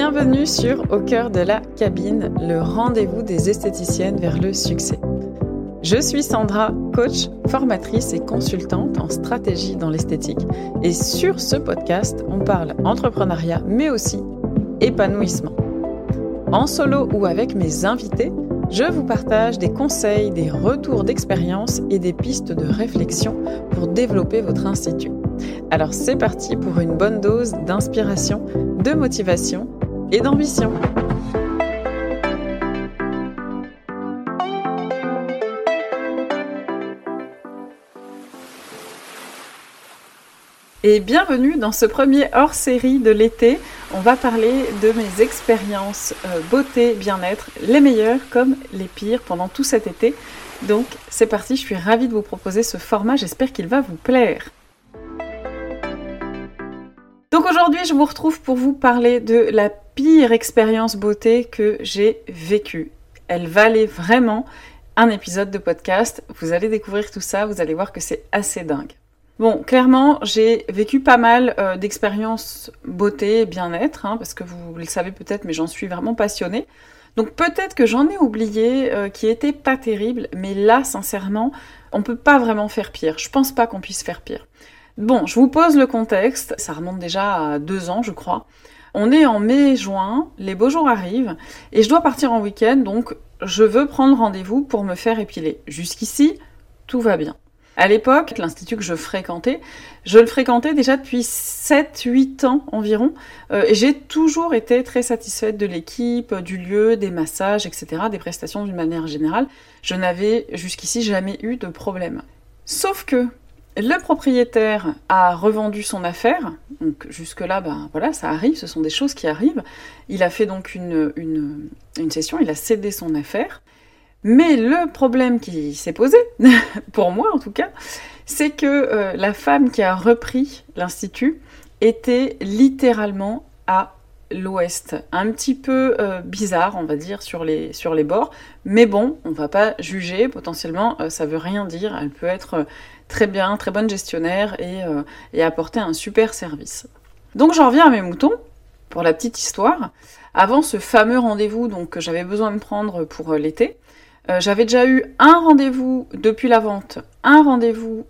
Bienvenue sur Au cœur de la cabine, le rendez-vous des esthéticiennes vers le succès. Je suis Sandra, coach, formatrice et consultante en stratégie dans l'esthétique. Et sur ce podcast, on parle entrepreneuriat, mais aussi épanouissement. En solo ou avec mes invités, je vous partage des conseils, des retours d'expérience et des pistes de réflexion pour développer votre institut. Alors c'est parti pour une bonne dose d'inspiration, de motivation et d'ambition. Et bienvenue dans ce premier hors-série de l'été. On va parler de mes expériences euh, beauté, bien-être, les meilleures comme les pires pendant tout cet été. Donc c'est parti, je suis ravie de vous proposer ce format, j'espère qu'il va vous plaire. Donc aujourd'hui, je vous retrouve pour vous parler de la pire expérience beauté que j'ai vécue. Elle valait vraiment un épisode de podcast. Vous allez découvrir tout ça, vous allez voir que c'est assez dingue. Bon, clairement, j'ai vécu pas mal euh, d'expériences beauté et bien-être, hein, parce que vous le savez peut-être, mais j'en suis vraiment passionnée. Donc peut-être que j'en ai oublié euh, qui était pas terrible, mais là, sincèrement, on peut pas vraiment faire pire. Je pense pas qu'on puisse faire pire. Bon, je vous pose le contexte, ça remonte déjà à deux ans, je crois. On est en mai-juin, les beaux jours arrivent, et je dois partir en week-end, donc je veux prendre rendez-vous pour me faire épiler. Jusqu'ici, tout va bien. À l'époque, l'institut que je fréquentais, je le fréquentais déjà depuis 7-8 ans environ, euh, et j'ai toujours été très satisfaite de l'équipe, du lieu, des massages, etc., des prestations d'une manière générale. Je n'avais jusqu'ici jamais eu de problème. Sauf que le propriétaire a revendu son affaire, donc jusque-là, ben voilà, ça arrive, ce sont des choses qui arrivent. Il a fait donc une, une, session, il a cédé son affaire. Mais le problème qui s'est posé, pour moi en tout cas, c'est que euh, la femme qui a repris l'institut était littéralement à l'ouest, un petit peu euh, bizarre, on va dire, sur les, bords. Mais bon, on va pas juger, potentiellement, euh, ça veut rien dire. Elle peut être très bien, très bonne gestionnaire euh, et, apporter un super service. Donc j'en reviens à mes moutons, pour la petite histoire. Avant ce fameux rendez-vous donc, que j'avais besoin de prendre pour euh, l'été, euh, j'avais déjà eu un rendez-vous depuis la vente, un rendez-vous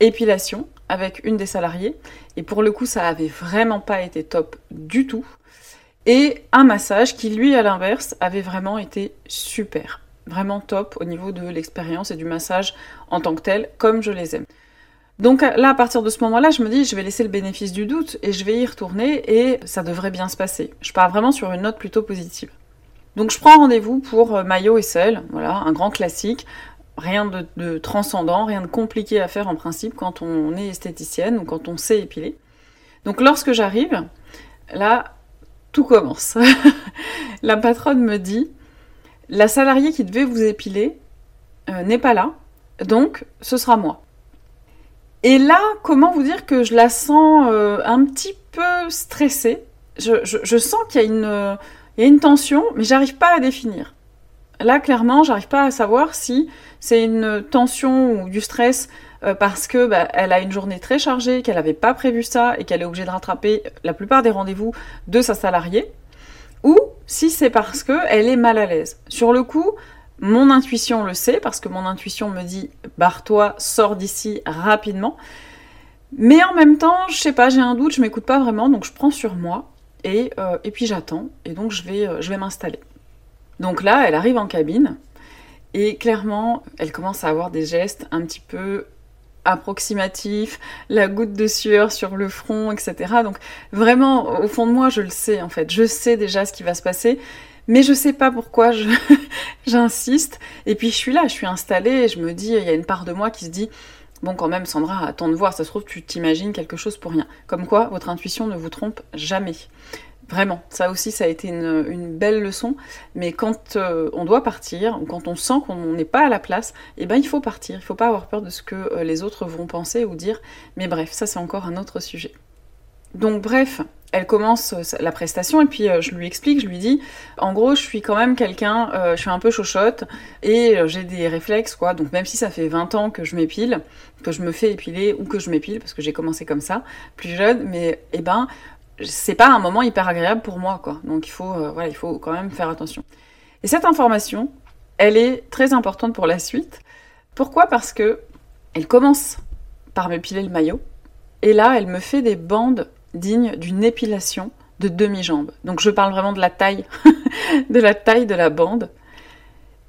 épilation avec une des salariées. Et pour le coup, ça avait vraiment pas été top du tout. Et un massage qui, lui, à l'inverse, avait vraiment été super vraiment top au niveau de l'expérience et du massage en tant que tel, comme je les aime. Donc là, à partir de ce moment-là, je me dis, je vais laisser le bénéfice du doute et je vais y retourner et ça devrait bien se passer. Je pars vraiment sur une note plutôt positive. Donc je prends rendez-vous pour euh, maillot et sel, voilà, un grand classique. Rien de, transcendant, rien de compliqué à faire en principe quand on est esthéticienne ou quand on sait épiler. Donc lorsque j'arrive, là, tout commence. La patronne me dit, la salariée qui devait vous épiler euh, n'est pas là, donc ce sera moi. Et là, comment vous dire que je la sens euh, un petit peu stressée? Je, sens qu'il y, a une tension, mais j'arrive pas à définir. Là, clairement, j'arrive pas à savoir si c'est une tension ou du stress euh, parce que bah, elle a une journée très chargée, qu'elle n'avait pas prévu ça et qu'elle est obligée de rattraper la plupart des rendez-vous de sa salariée, ou si c'est parce qu'elle est mal à l'aise. Sur le coup, mon intuition le sait, parce que mon intuition me dit barre-toi, sors d'ici rapidement. Mais en même temps, je sais pas, j'ai un doute, je m'écoute pas vraiment, donc je prends sur moi et, euh, puis j'attends, et donc euh, je vais m'installer. Donc là, elle arrive en cabine, et clairement, elle commence à avoir des gestes un petit peu approximatif, la goutte de sueur sur le front, etc. Donc vraiment, au fond de moi, je le sais en fait. Je sais déjà ce qui va se passer, mais je sais pas pourquoi j'insiste. Et puis je suis là, je suis installée, et je me dis, il y a une part de moi qui se dit, bon quand même Sandra, attends de voir, ça se trouve tu t'imagines quelque chose pour rien. Comme quoi, votre intuition ne vous trompe jamais. Vraiment, ça aussi, ça a été une, belle leçon. Mais quand euh, on doit partir, quand on sent qu'on n'est pas à la place, eh ben il faut partir. Il ne faut pas avoir peur de ce que euh, les autres vont penser ou dire. Mais bref, ça c'est encore un autre sujet. Donc bref, elle commence euh, la prestation et puis je lui explique, je lui dis, en gros, je suis quand même quelqu'un, je suis un peu chochotte et j'ai des réflexes quoi. Donc même si ça fait 20 ans que je m'épile, que je me fais épiler ou que je m'épile parce que j'ai commencé comme ça, plus jeune, mais eh ben c'est pas un moment hyper agréable pour moi, quoi. Donc il faut, euh, il faut quand même faire attention. Et cette information, elle est très importante pour la suite. Pourquoi? Parce que elle commence par me piler le maillot, et là, elle me fait des bandes dignes d'une épilation de demi-jambe. Donc je parle vraiment de la taille, de la taille de la bande.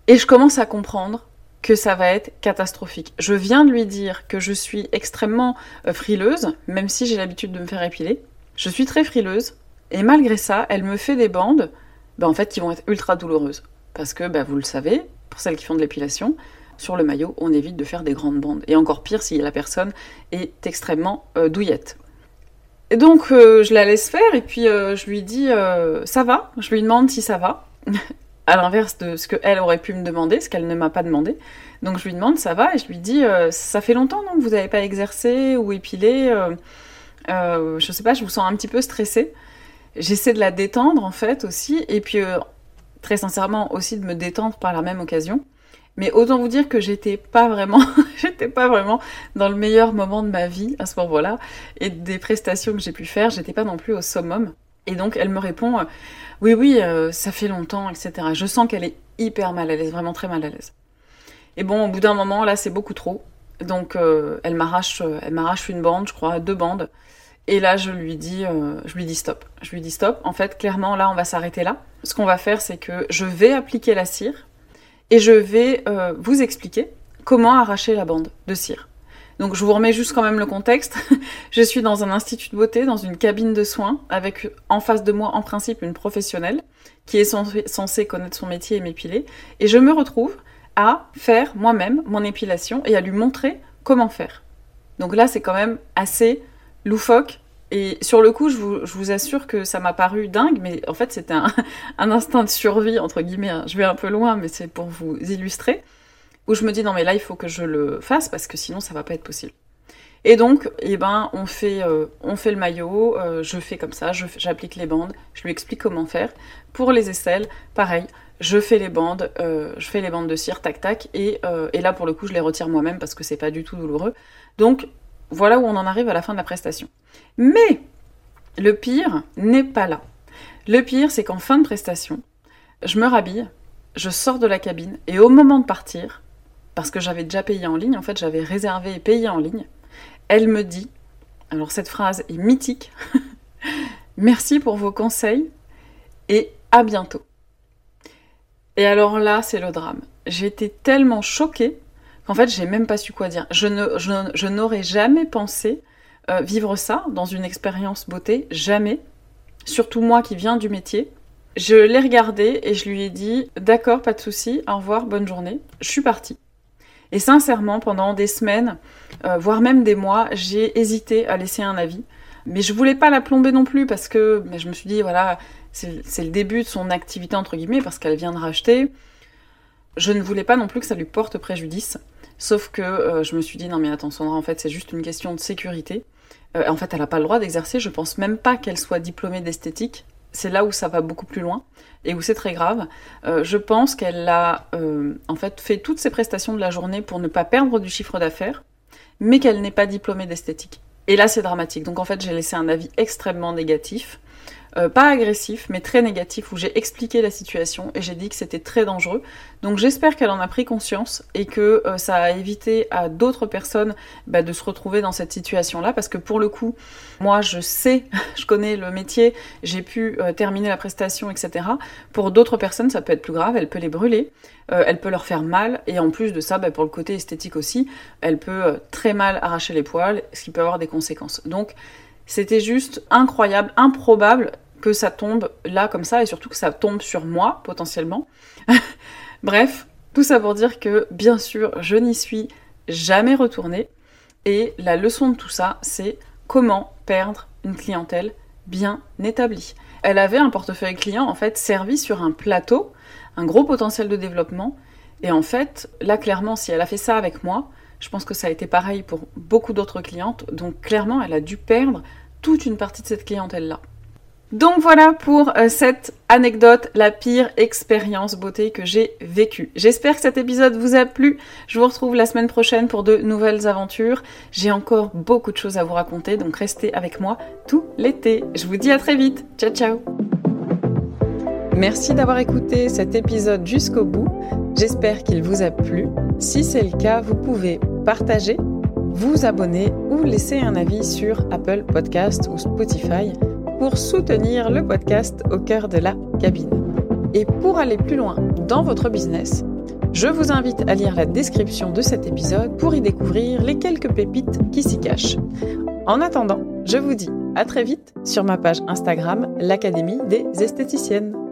Et je commence à comprendre que ça va être catastrophique. Je viens de lui dire que je suis extrêmement euh, frileuse, même si j'ai l'habitude de me faire épiler. Je suis très frileuse, et malgré ça, elle me fait des bandes, ben, en fait, qui vont être ultra douloureuses. Parce que, ben, vous le savez, pour celles qui font de l'épilation, sur le maillot, on évite de faire des grandes bandes. Et encore pire si la personne est extrêmement euh, douillette. Et donc, euh, je la laisse faire, et puis je lui dis ça va? Je lui demande si ça va à l'inverse de ce qu'elle aurait pu me demander, ce qu'elle ne m'a pas demandé. Donc je lui demande, ça va? Et je lui dis, euh, ça fait longtemps non, que vous n'avez pas exercé ou épilé euh, euh, Je sais pas, je vous sens un petit peu stressée. J'essaie de la détendre en fait aussi, et puis très sincèrement aussi de me détendre par la même occasion. Mais autant vous dire que j'étais pas vraiment, j'étais pas vraiment dans le meilleur moment de ma vie à ce moment-là, et des prestations que j'ai pu faire, j'étais pas non plus au summum. Et donc elle me répond euh, oui oui euh, ça fait longtemps etc. Je sens qu'elle est hyper mal à l'aise, vraiment très mal à l'aise. Et bon au bout d'un moment là c'est beaucoup trop. Donc euh, elle m'arrache elle m'arrache une bande je crois deux bandes. Et là je lui dis je lui dis stop. Je lui dis stop. En fait clairement là on va s'arrêter là. Ce qu'on va faire c'est que je vais appliquer la cire et je vais vous expliquer comment arracher la bande de cire. Donc je vous remets juste quand même le contexte. je suis dans un institut de beauté, dans une cabine de soins, avec en face de moi en principe une professionnelle qui est censée connaître son métier et m'épiler. Et je me retrouve à faire moi-même mon épilation et à lui montrer comment faire. Donc là c'est quand même assez loufoque. Et sur le coup, je vous, assure que ça m'a paru dingue, mais en fait c'était un, instinct de survie, entre guillemets. Hein. Je vais un peu loin, mais c'est pour vous illustrer où je me dis non mais là il faut que je le fasse parce que sinon ça va pas être possible. Et donc, eh ben, on fait, euh, le maillot, euh, je fais comme ça, j'applique les bandes, je lui explique comment faire. Pour les aisselles, pareil, je fais les bandes, euh, je fais les bandes de cire, tac tac, et, et là pour le coup je les retire moi-même parce que c'est pas du tout douloureux. Donc voilà où on en arrive à la fin de la prestation. Mais le pire n'est pas là. Le pire c'est qu'en fin de prestation, je me rhabille, je sors de la cabine, et au moment de partir, parce que j'avais déjà payé en ligne, en fait j'avais réservé et payé en ligne, elle me dit, alors cette phrase est mythique, merci pour vos conseils et à bientôt. Et alors là, c'est le drame. J'ai été tellement choquée qu'en fait, j'ai même pas su quoi dire. Je, n'aurais jamais pensé euh, vivre ça dans une expérience beauté, jamais. Surtout moi qui viens du métier. Je l'ai regardé et je lui ai dit D'accord, pas de souci, au revoir, bonne journée. Je suis partie. Et sincèrement, pendant des semaines, euh, voire même des mois, j'ai hésité à laisser un avis. Mais je voulais pas la plomber non plus parce que je me suis dit, voilà, c'est le début de son activité, entre guillemets, parce qu'elle vient de racheter. Je ne voulais pas non plus que ça lui porte préjudice. Sauf que euh, je me suis dit, non mais attends en fait, c'est juste une question de sécurité. Euh, en fait, elle n'a pas le droit d'exercer. Je pense même pas qu'elle soit diplômée d'esthétique c'est là où ça va beaucoup plus loin et où c'est très grave. Euh, je pense qu'elle a euh, en fait fait toutes ses prestations de la journée pour ne pas perdre du chiffre d'affaires, mais qu'elle n'est pas diplômée d'esthétique. Et là, c'est dramatique. Donc en fait, j'ai laissé un avis extrêmement négatif. Euh, pas agressif, mais très négatif, où j'ai expliqué la situation et j'ai dit que c'était très dangereux. Donc j'espère qu'elle en a pris conscience et que euh, ça a évité à d'autres personnes bah, de se retrouver dans cette situation-là, parce que pour le coup, moi je sais, je connais le métier, j'ai pu euh, terminer la prestation, etc. Pour d'autres personnes, ça peut être plus grave, elle peut les brûler, elle peut leur faire mal, et en plus de ça, bah, pour le côté esthétique aussi, elle peut très mal arracher les poils, ce qui peut avoir des conséquences. Donc c'était juste incroyable, improbable ça tombe là comme ça et surtout que ça tombe sur moi potentiellement. Bref, tout ça pour dire que bien sûr, je n'y suis jamais retournée et la leçon de tout ça, c'est comment perdre une clientèle bien établie. Elle avait un portefeuille client en fait servi sur un plateau, un gros potentiel de développement et en fait, là clairement si elle a fait ça avec moi, je pense que ça a été pareil pour beaucoup d'autres clientes, donc clairement elle a dû perdre toute une partie de cette clientèle là. Donc voilà pour euh, cette anecdote, la pire expérience beauté que j'ai vécue. J'espère que cet épisode vous a plu. Je vous retrouve la semaine prochaine pour de nouvelles aventures. J'ai encore beaucoup de choses à vous raconter, donc restez avec moi tout l'été. Je vous dis à très vite. Ciao ciao Merci d'avoir écouté cet épisode jusqu'au bout. J'espère qu'il vous a plu. Si c'est le cas, vous pouvez partager, vous abonner ou laisser un avis sur Apple Podcast ou Spotify pour soutenir le podcast au cœur de la cabine. Et pour aller plus loin dans votre business, je vous invite à lire la description de cet épisode pour y découvrir les quelques pépites qui s'y cachent. En attendant, je vous dis à très vite sur ma page Instagram, l'Académie des esthéticiennes.